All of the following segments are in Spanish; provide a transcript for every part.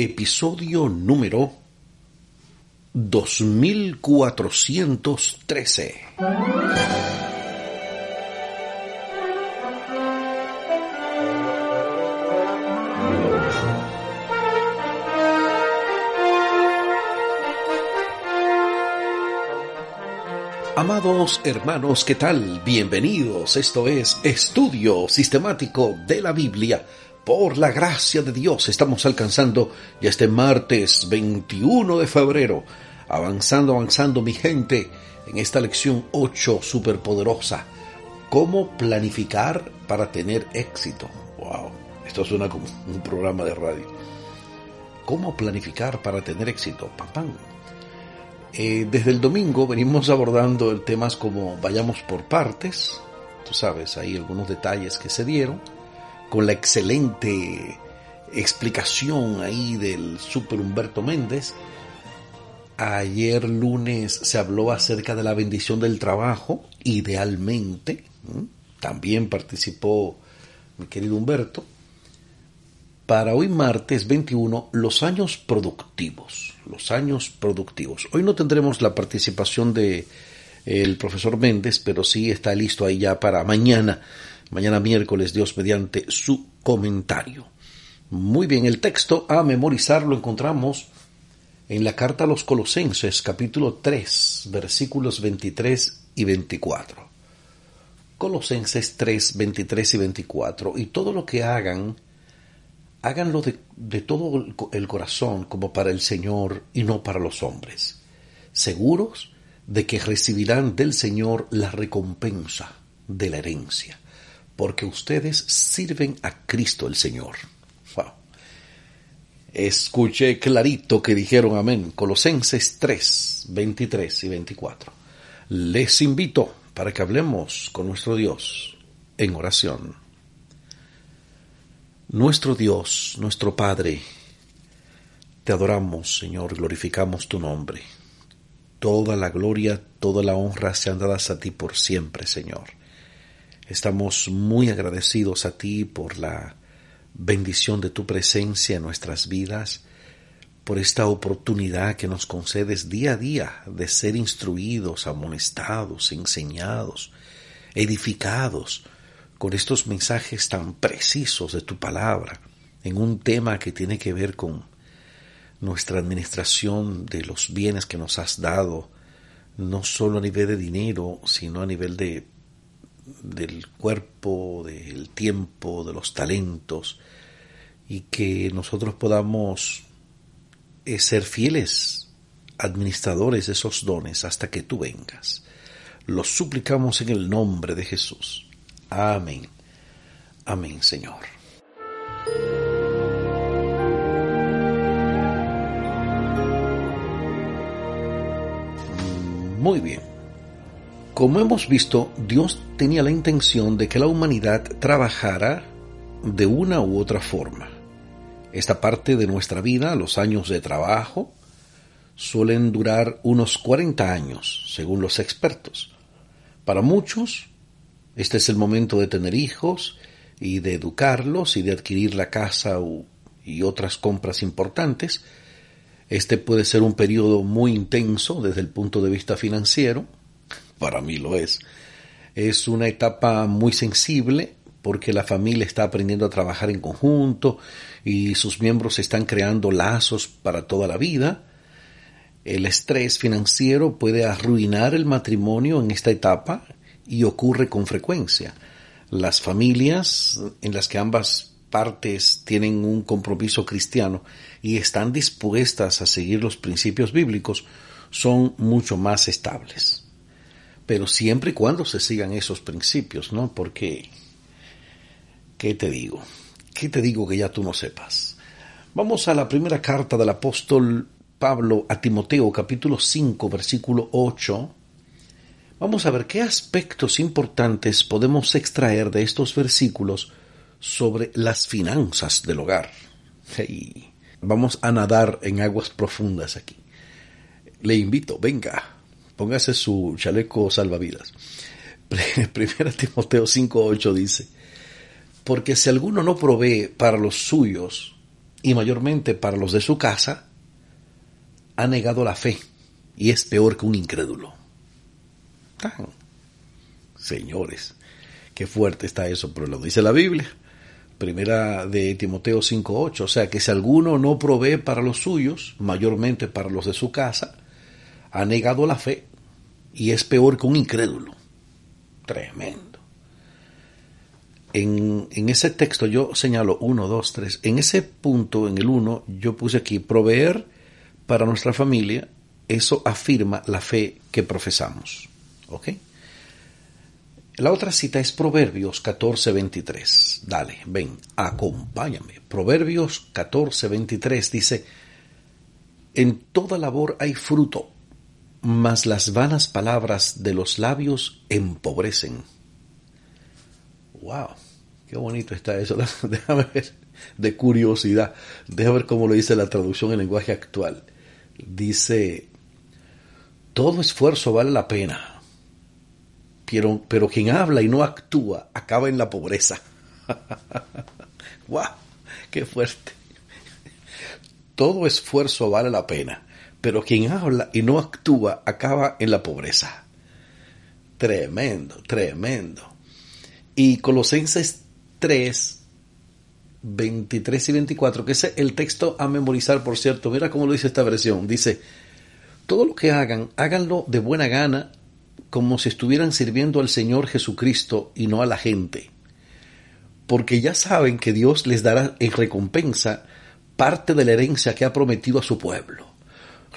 episodio número 2413. Amados hermanos, ¿qué tal? Bienvenidos. Esto es Estudio Sistemático de la Biblia. Por la gracia de Dios estamos alcanzando ya este martes 21 de febrero. Avanzando, avanzando mi gente en esta lección 8 superpoderosa. ¿Cómo planificar para tener éxito? Wow, esto suena como un programa de radio. ¿Cómo planificar para tener éxito? Pam, eh, desde el domingo venimos abordando temas como vayamos por partes, tú sabes, hay algunos detalles que se dieron, con la excelente explicación ahí del super Humberto Méndez. Ayer lunes se habló acerca de la bendición del trabajo, idealmente, también participó mi querido Humberto. Para hoy martes 21, los años productivos. Los años productivos. Hoy no tendremos la participación de el profesor Méndez, pero sí está listo ahí ya para mañana, mañana miércoles, Dios mediante su comentario. Muy bien, el texto a memorizar lo encontramos en la carta a los Colosenses, capítulo 3, versículos 23 y 24. Colosenses 3, 23 y 24. Y todo lo que hagan, háganlo de, todo el corazón como para el Señor y no para los hombres, seguros de que recibirán del Señor la recompensa de la herencia, porque ustedes sirven a Cristo el Señor. Wow. Escuché clarito que dijeron amén. Colosenses 3, 23 y 24. Les invito para que hablemos con nuestro Dios en oración. Nuestro Dios, nuestro Padre, te adoramos, Señor, glorificamos tu nombre. Toda la gloria, toda la honra sean dadas a ti por siempre, Señor. Estamos muy agradecidos a ti por la bendición de tu presencia en nuestras vidas, por esta oportunidad que nos concedes día a día de ser instruidos, amonestados, enseñados, edificados, con estos mensajes tan precisos de tu palabra en un tema que tiene que ver con nuestra administración de los bienes que nos has dado, no solo a nivel de dinero, sino a nivel de del cuerpo, del tiempo, de los talentos, y que nosotros podamos eh, ser fieles administradores de esos dones hasta que tú vengas. Los suplicamos en el nombre de Jesús. Amén. Amén, Señor. Muy bien. Como hemos visto, Dios tenía la intención de que la humanidad trabajara de una u otra forma. Esta parte de nuestra vida, los años de trabajo, suelen durar unos 40 años, según los expertos. Para muchos, este es el momento de tener hijos y de educarlos y de adquirir la casa y otras compras importantes. Este puede ser un periodo muy intenso desde el punto de vista financiero. Para mí lo es. Es una etapa muy sensible porque la familia está aprendiendo a trabajar en conjunto y sus miembros están creando lazos para toda la vida. El estrés financiero puede arruinar el matrimonio en esta etapa y ocurre con frecuencia. Las familias en las que ambas partes tienen un compromiso cristiano y están dispuestas a seguir los principios bíblicos son mucho más estables. Pero siempre y cuando se sigan esos principios, ¿no? Porque, ¿qué te digo? ¿Qué te digo que ya tú no sepas? Vamos a la primera carta del apóstol Pablo a Timoteo, capítulo 5, versículo 8 Vamos a ver qué aspectos importantes podemos extraer de estos versículos sobre las finanzas del hogar. vamos a nadar en aguas profundas aquí. Le invito, venga, póngase su chaleco salvavidas. Primera Timoteo 5.8 dice, porque si alguno no provee para los suyos, y mayormente para los de su casa, ha negado la fe y es peor que un incrédulo. Señores, qué fuerte está eso, pero lo dice la Biblia. Primera de Timoteo 5.8, o sea que si alguno no provee para los suyos, mayormente para los de su casa, ha negado la fe y es peor que un incrédulo. Tremendo. En, en ese texto yo señalo 1, 2, 3. En ese punto, en el 1, yo puse aquí proveer para nuestra familia. Eso afirma la fe que profesamos. ¿Ok? La otra cita es Proverbios 14:23. Dale, ven, acompáñame. Proverbios 14:23 dice, en toda labor hay fruto, mas las vanas palabras de los labios empobrecen. ¡Wow! Qué bonito está eso. Déjame ver, de curiosidad. Déjame ver cómo lo dice la traducción en lenguaje actual. Dice, todo esfuerzo vale la pena pero, quien habla y no actúa acaba en la pobreza. ¡Wow! ¡Qué fuerte! Todo esfuerzo vale la pena, pero quien habla y no actúa acaba en la pobreza. Tremendo, tremendo. Y Colosenses 3, 23 y 24, que es el texto a memorizar, por cierto, mira cómo lo dice esta versión. Dice, todo lo que hagan, háganlo de buena gana como si estuvieran sirviendo al Señor Jesucristo y no a la gente, porque ya saben que Dios les dará en recompensa parte de la herencia que ha prometido a su pueblo.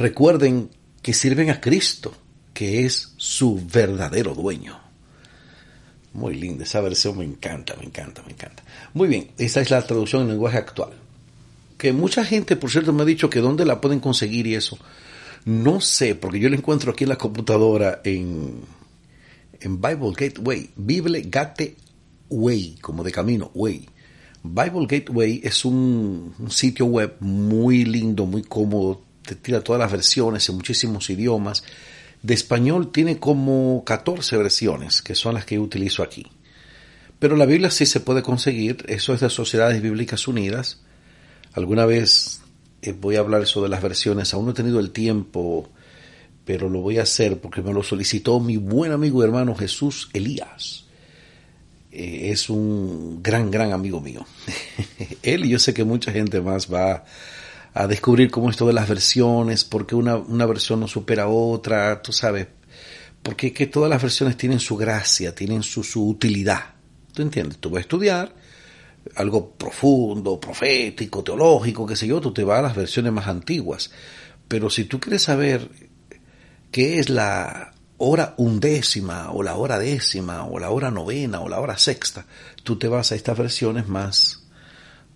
Recuerden que sirven a Cristo, que es su verdadero dueño. Muy linda, esa versión me encanta, me encanta, me encanta. Muy bien, esta es la traducción en lenguaje actual. Que mucha gente, por cierto, me ha dicho que dónde la pueden conseguir y eso. No sé, porque yo lo encuentro aquí en la computadora en, en Bible Gateway, Bible Gateway, como de camino, way. Bible Gateway es un, sitio web muy lindo, muy cómodo, te tira todas las versiones en muchísimos idiomas. De español tiene como 14 versiones, que son las que utilizo aquí. Pero la Biblia sí se puede conseguir, eso es de Sociedades Bíblicas Unidas. Alguna vez eh, voy a hablar sobre las versiones. Aún no he tenido el tiempo, pero lo voy a hacer porque me lo solicitó mi buen amigo y hermano Jesús Elías. Eh, es un gran, gran amigo mío. Él y yo sé que mucha gente más va a descubrir cómo esto de las versiones, porque una, una versión no supera a otra, tú sabes, porque que todas las versiones tienen su gracia, tienen su, su utilidad. ¿Tú entiendes? Tú vas a estudiar, algo profundo, profético, teológico, qué sé yo, tú te vas a las versiones más antiguas. Pero si tú quieres saber qué es la hora undécima o la hora décima o la hora novena o la hora sexta, tú te vas a estas versiones más,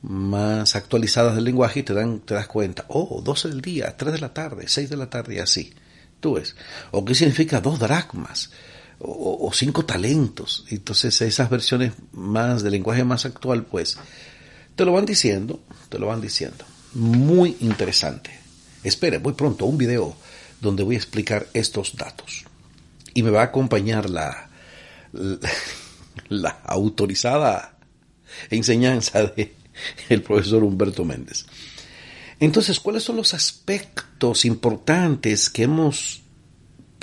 más actualizadas del lenguaje y te, dan, te das cuenta, oh, 12 del día, 3 de la tarde, 6 de la tarde y así. Tú ves. O qué significa dos dracmas o, cinco talentos. Entonces esas versiones más del lenguaje más actual, pues, te lo van diciendo, te lo van diciendo. Muy interesante. Espere, voy pronto a un video donde voy a explicar estos datos. Y me va a acompañar la, la, autorizada enseñanza de el profesor Humberto Méndez. Entonces, ¿cuáles son los aspectos importantes que hemos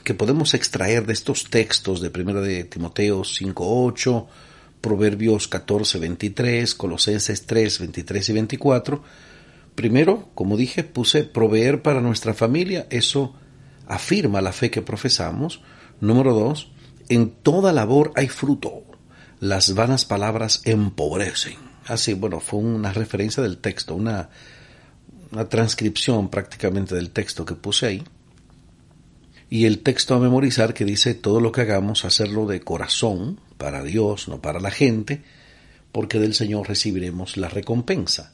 que podemos extraer de estos textos de 1 de Timoteo 5.8, Proverbios 14.23, Colosenses 3, 23 y 24. Primero, como dije, puse proveer para nuestra familia, eso afirma la fe que profesamos. Número dos, en toda labor hay fruto, las vanas palabras empobrecen. Así, bueno, fue una referencia del texto, una, una transcripción prácticamente del texto que puse ahí y el texto a memorizar que dice todo lo que hagamos, hacerlo de corazón, para Dios, no para la gente, porque del Señor recibiremos la recompensa.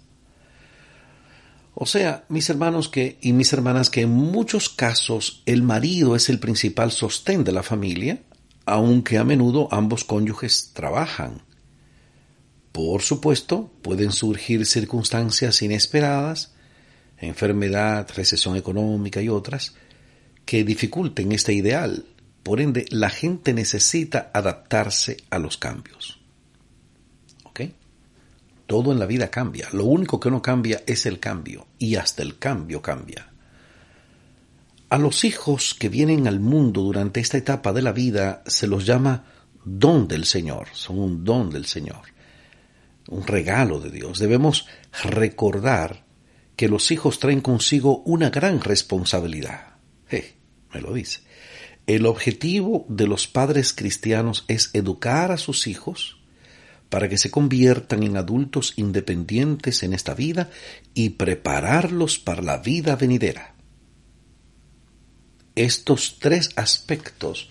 O sea, mis hermanos que y mis hermanas que en muchos casos el marido es el principal sostén de la familia, aunque a menudo ambos cónyuges trabajan. Por supuesto, pueden surgir circunstancias inesperadas, enfermedad, recesión económica y otras, que dificulten este ideal. Por ende, la gente necesita adaptarse a los cambios. ¿Ok? Todo en la vida cambia. Lo único que no cambia es el cambio. Y hasta el cambio cambia. A los hijos que vienen al mundo durante esta etapa de la vida se los llama don del Señor. Son un don del Señor. Un regalo de Dios. Debemos recordar que los hijos traen consigo una gran responsabilidad. me lo dice. El objetivo de los padres cristianos es educar a sus hijos para que se conviertan en adultos independientes en esta vida y prepararlos para la vida venidera. Estos tres aspectos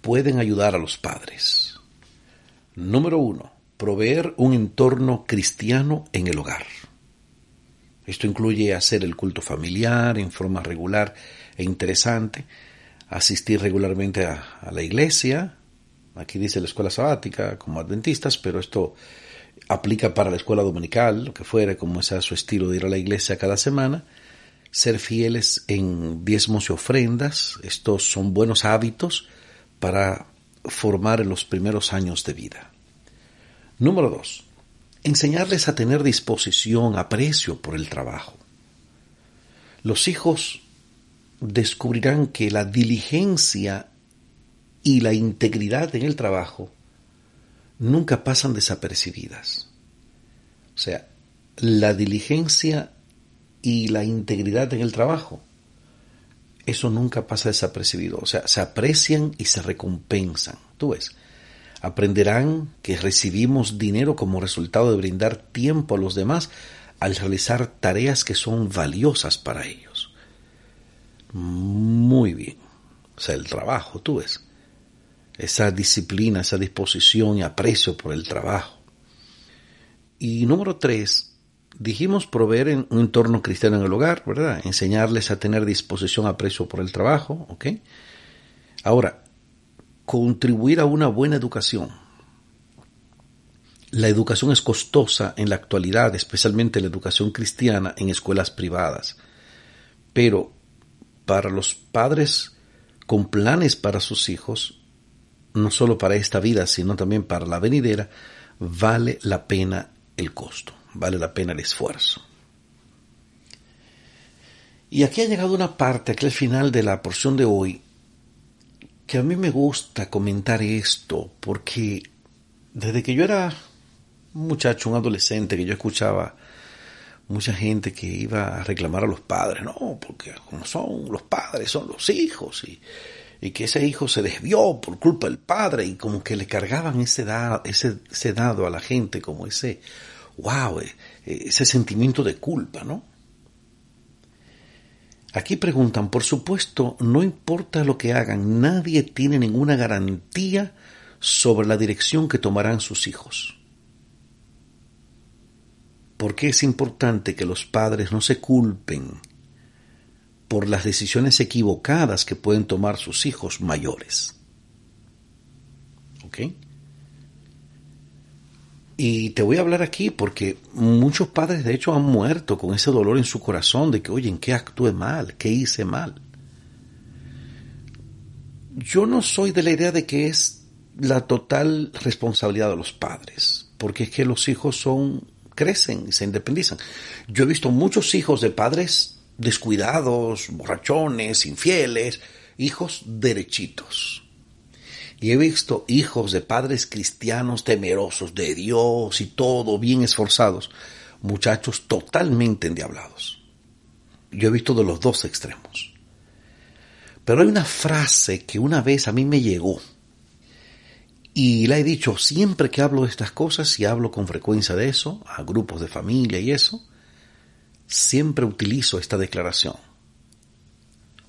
pueden ayudar a los padres. Número uno, proveer un entorno cristiano en el hogar. Esto incluye hacer el culto familiar en forma regular e interesante, asistir regularmente a, a la iglesia, aquí dice la escuela sabática como adventistas, pero esto aplica para la escuela dominical, lo que fuera, como sea su estilo de ir a la iglesia cada semana, ser fieles en diezmos y ofrendas, estos son buenos hábitos para formar en los primeros años de vida. Número dos, enseñarles a tener disposición, aprecio por el trabajo. Los hijos descubrirán que la diligencia y la integridad en el trabajo nunca pasan desapercibidas. O sea, la diligencia y la integridad en el trabajo, eso nunca pasa desapercibido. O sea, se aprecian y se recompensan. Tú ves, aprenderán que recibimos dinero como resultado de brindar tiempo a los demás al realizar tareas que son valiosas para ellos. Muy bien. O sea, el trabajo, tú ves. Esa disciplina, esa disposición y aprecio por el trabajo. Y número tres, dijimos proveer un entorno cristiano en el hogar, ¿verdad? Enseñarles a tener disposición, aprecio por el trabajo, ¿ok? Ahora, contribuir a una buena educación. La educación es costosa en la actualidad, especialmente la educación cristiana en escuelas privadas. Pero para los padres con planes para sus hijos, no solo para esta vida, sino también para la venidera, vale la pena el costo, vale la pena el esfuerzo. Y aquí ha llegado una parte, aquí al final de la porción de hoy, que a mí me gusta comentar esto porque desde que yo era un muchacho, un adolescente, que yo escuchaba mucha gente que iba a reclamar a los padres, no, porque como son los padres, son los hijos, y, y que ese hijo se desvió por culpa del padre, y como que le cargaban ese, ese, ese dado a la gente, como ese, wow, eh, ese sentimiento de culpa, ¿no? Aquí preguntan, por supuesto, no importa lo que hagan, nadie tiene ninguna garantía sobre la dirección que tomarán sus hijos. ¿Por qué es importante que los padres no se culpen por las decisiones equivocadas que pueden tomar sus hijos mayores? ¿Ok? Y te voy a hablar aquí porque muchos padres de hecho han muerto con ese dolor en su corazón de que, oye, ¿en qué actué mal? ¿Qué hice mal? Yo no soy de la idea de que es la total responsabilidad de los padres, porque es que los hijos son crecen y se independizan. Yo he visto muchos hijos de padres descuidados, borrachones, infieles, hijos derechitos y he visto hijos de padres cristianos temerosos de Dios y todo, bien esforzados, muchachos totalmente endiablados. Yo he visto de los dos extremos. Pero hay una frase que una vez a mí me llegó y la he dicho siempre que hablo de estas cosas y hablo con frecuencia de eso, a grupos de familia y eso, siempre utilizo esta declaración.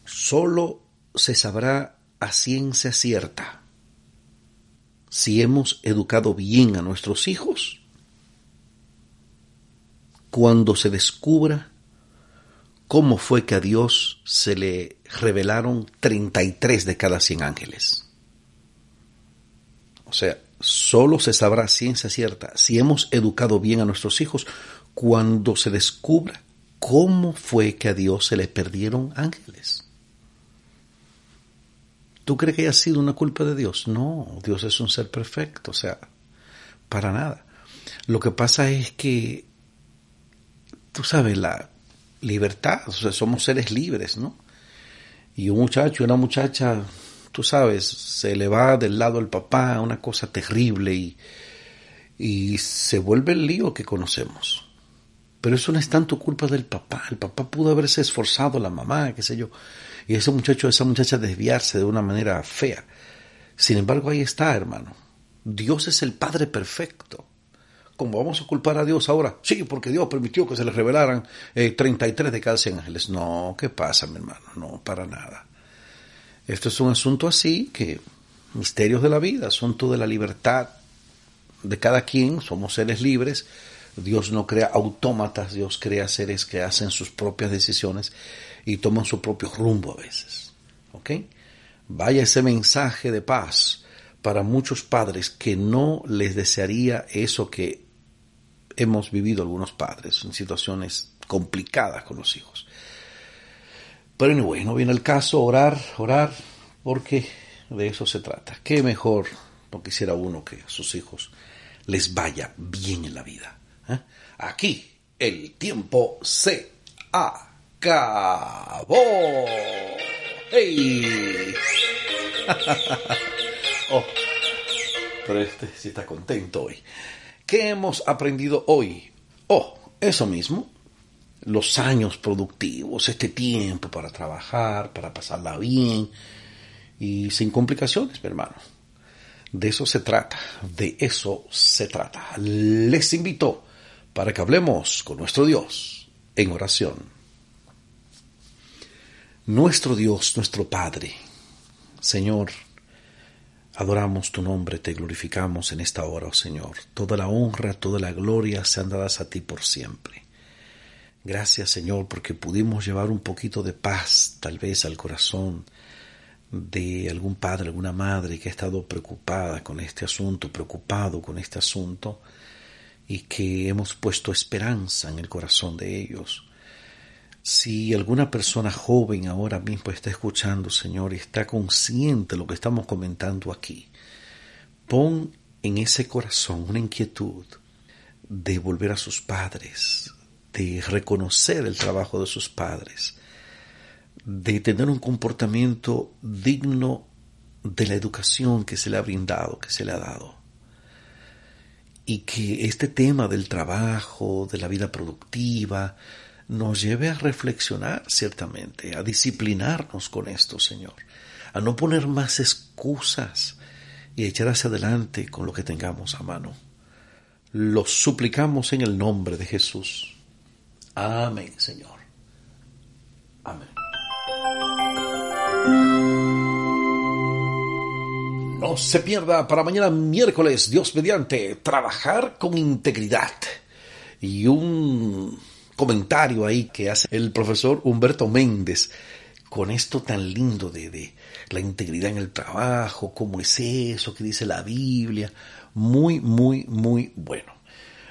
Solo se sabrá a ciencia cierta si hemos educado bien a nuestros hijos cuando se descubra cómo fue que a Dios se le revelaron 33 de cada 100 ángeles. O sea, solo se sabrá ciencia cierta si hemos educado bien a nuestros hijos cuando se descubra cómo fue que a Dios se le perdieron ángeles. ¿Tú crees que haya sido una culpa de Dios? No, Dios es un ser perfecto, o sea, para nada. Lo que pasa es que, tú sabes, la libertad, o sea, somos seres libres, ¿no? Y un muchacho, una muchacha, tú sabes, se le va del lado del papá, una cosa terrible y, y se vuelve el lío que conocemos. Pero eso no es tanto culpa del papá. El papá pudo haberse esforzado, la mamá, qué sé yo, y ese muchacho, esa muchacha desviarse de una manera fea. Sin embargo, ahí está, hermano. Dios es el Padre perfecto. ¿Cómo vamos a culpar a Dios ahora? Sí, porque Dios permitió que se le revelaran eh, 33 de cada 100 ángeles. No, ¿qué pasa, mi hermano? No, para nada. Esto es un asunto así que misterios de la vida, asunto de la libertad de cada quien, somos seres libres. Dios no crea autómatas, Dios crea seres que hacen sus propias decisiones y toman su propio rumbo a veces. ¿Ok? Vaya ese mensaje de paz para muchos padres que no les desearía eso que hemos vivido algunos padres en situaciones complicadas con los hijos. Pero anyway, no viene el caso orar, orar, porque de eso se trata. Qué mejor no quisiera uno que a sus hijos les vaya bien en la vida. ¿eh? Aquí el tiempo se acabó. ¡Hey! oh, pero este sí está contento hoy. ¿Qué hemos aprendido hoy? Oh, eso mismo. Los años productivos, este tiempo para trabajar, para pasarla bien y sin complicaciones, mi hermano. De eso se trata, de eso se trata. Les invito para que hablemos con nuestro Dios en oración. Nuestro Dios, nuestro Padre, Señor, adoramos tu nombre, te glorificamos en esta hora, oh Señor. Toda la honra, toda la gloria sean dadas a ti por siempre. Gracias, Señor, porque pudimos llevar un poquito de paz, tal vez, al corazón de algún padre, alguna madre que ha estado preocupada con este asunto, preocupado con este asunto, y que hemos puesto esperanza en el corazón de ellos. Si alguna persona joven ahora mismo está escuchando, Señor, y está consciente de lo que estamos comentando aquí, pon en ese corazón una inquietud de volver a sus padres, de reconocer el trabajo de sus padres, de tener un comportamiento digno de la educación que se le ha brindado, que se le ha dado. Y que este tema del trabajo, de la vida productiva, nos lleve a reflexionar ciertamente, a disciplinarnos con esto, Señor, a no poner más excusas y echar hacia adelante con lo que tengamos a mano. Lo suplicamos en el nombre de Jesús. Amén, Señor. Amén. No se pierda para mañana miércoles, Dios mediante, trabajar con integridad. Y un comentario ahí que hace el profesor Humberto Méndez con esto tan lindo de, de la integridad en el trabajo, cómo es eso, que dice la Biblia. Muy, muy, muy bueno.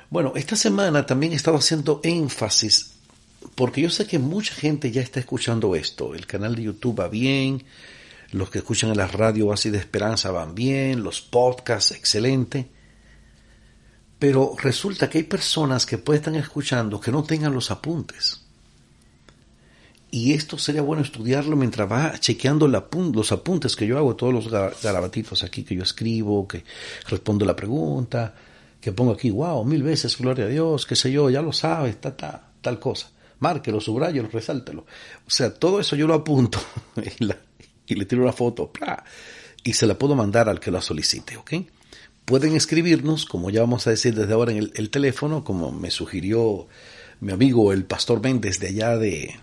Bueno, esta semana también he estado haciendo énfasis, porque yo sé que mucha gente ya está escuchando esto. El canal de YouTube va bien, los que escuchan en la radio así de esperanza van bien, los podcasts, excelente. Pero resulta que hay personas que pueden estar escuchando que no tengan los apuntes. Y esto sería bueno estudiarlo mientras va chequeando los apuntes que yo hago, todos los garabatitos aquí que yo escribo, que respondo la pregunta, que pongo aquí, wow, mil veces, gloria a Dios, qué sé yo, ya lo sabes, ta, ta, tal cosa. Márquelo, subrayo, resáltelo. O sea, todo eso yo lo apunto y le tiro una foto y se la puedo mandar al que la solicite, ¿ok? Pueden escribirnos, como ya vamos a decir desde ahora en el, teléfono, como me sugirió mi amigo el pastor Méndez de allá de,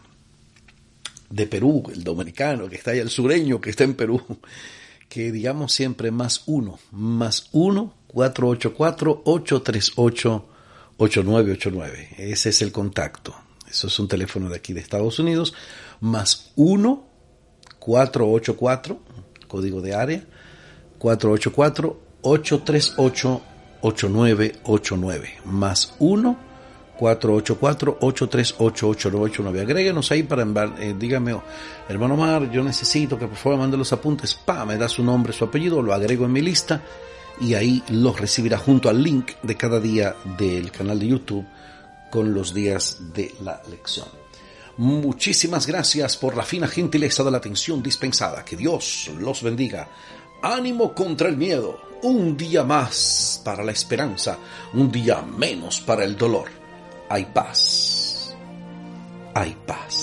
de Perú, el dominicano que está allá, el sureño que está en Perú, que digamos siempre más uno, más uno, 484-838-8989. Ese es el contacto. Eso es un teléfono de aquí de Estados Unidos, más uno, 484, código de área, 484-838-8989, más 1, 484-838-8989. Agréguenos ahí para, eh, dígame, oh, hermano Mar, yo necesito que por favor mande los apuntes, pa, me da su nombre, su apellido, lo agrego en mi lista y ahí los recibirá junto al link de cada día del canal de YouTube con los días de la lección. Muchísimas gracias por la fina gentileza de la atención dispensada. Que Dios los bendiga. Ánimo contra el miedo. Un día más para la esperanza. Un día menos para el dolor. Hay paz. Hay paz.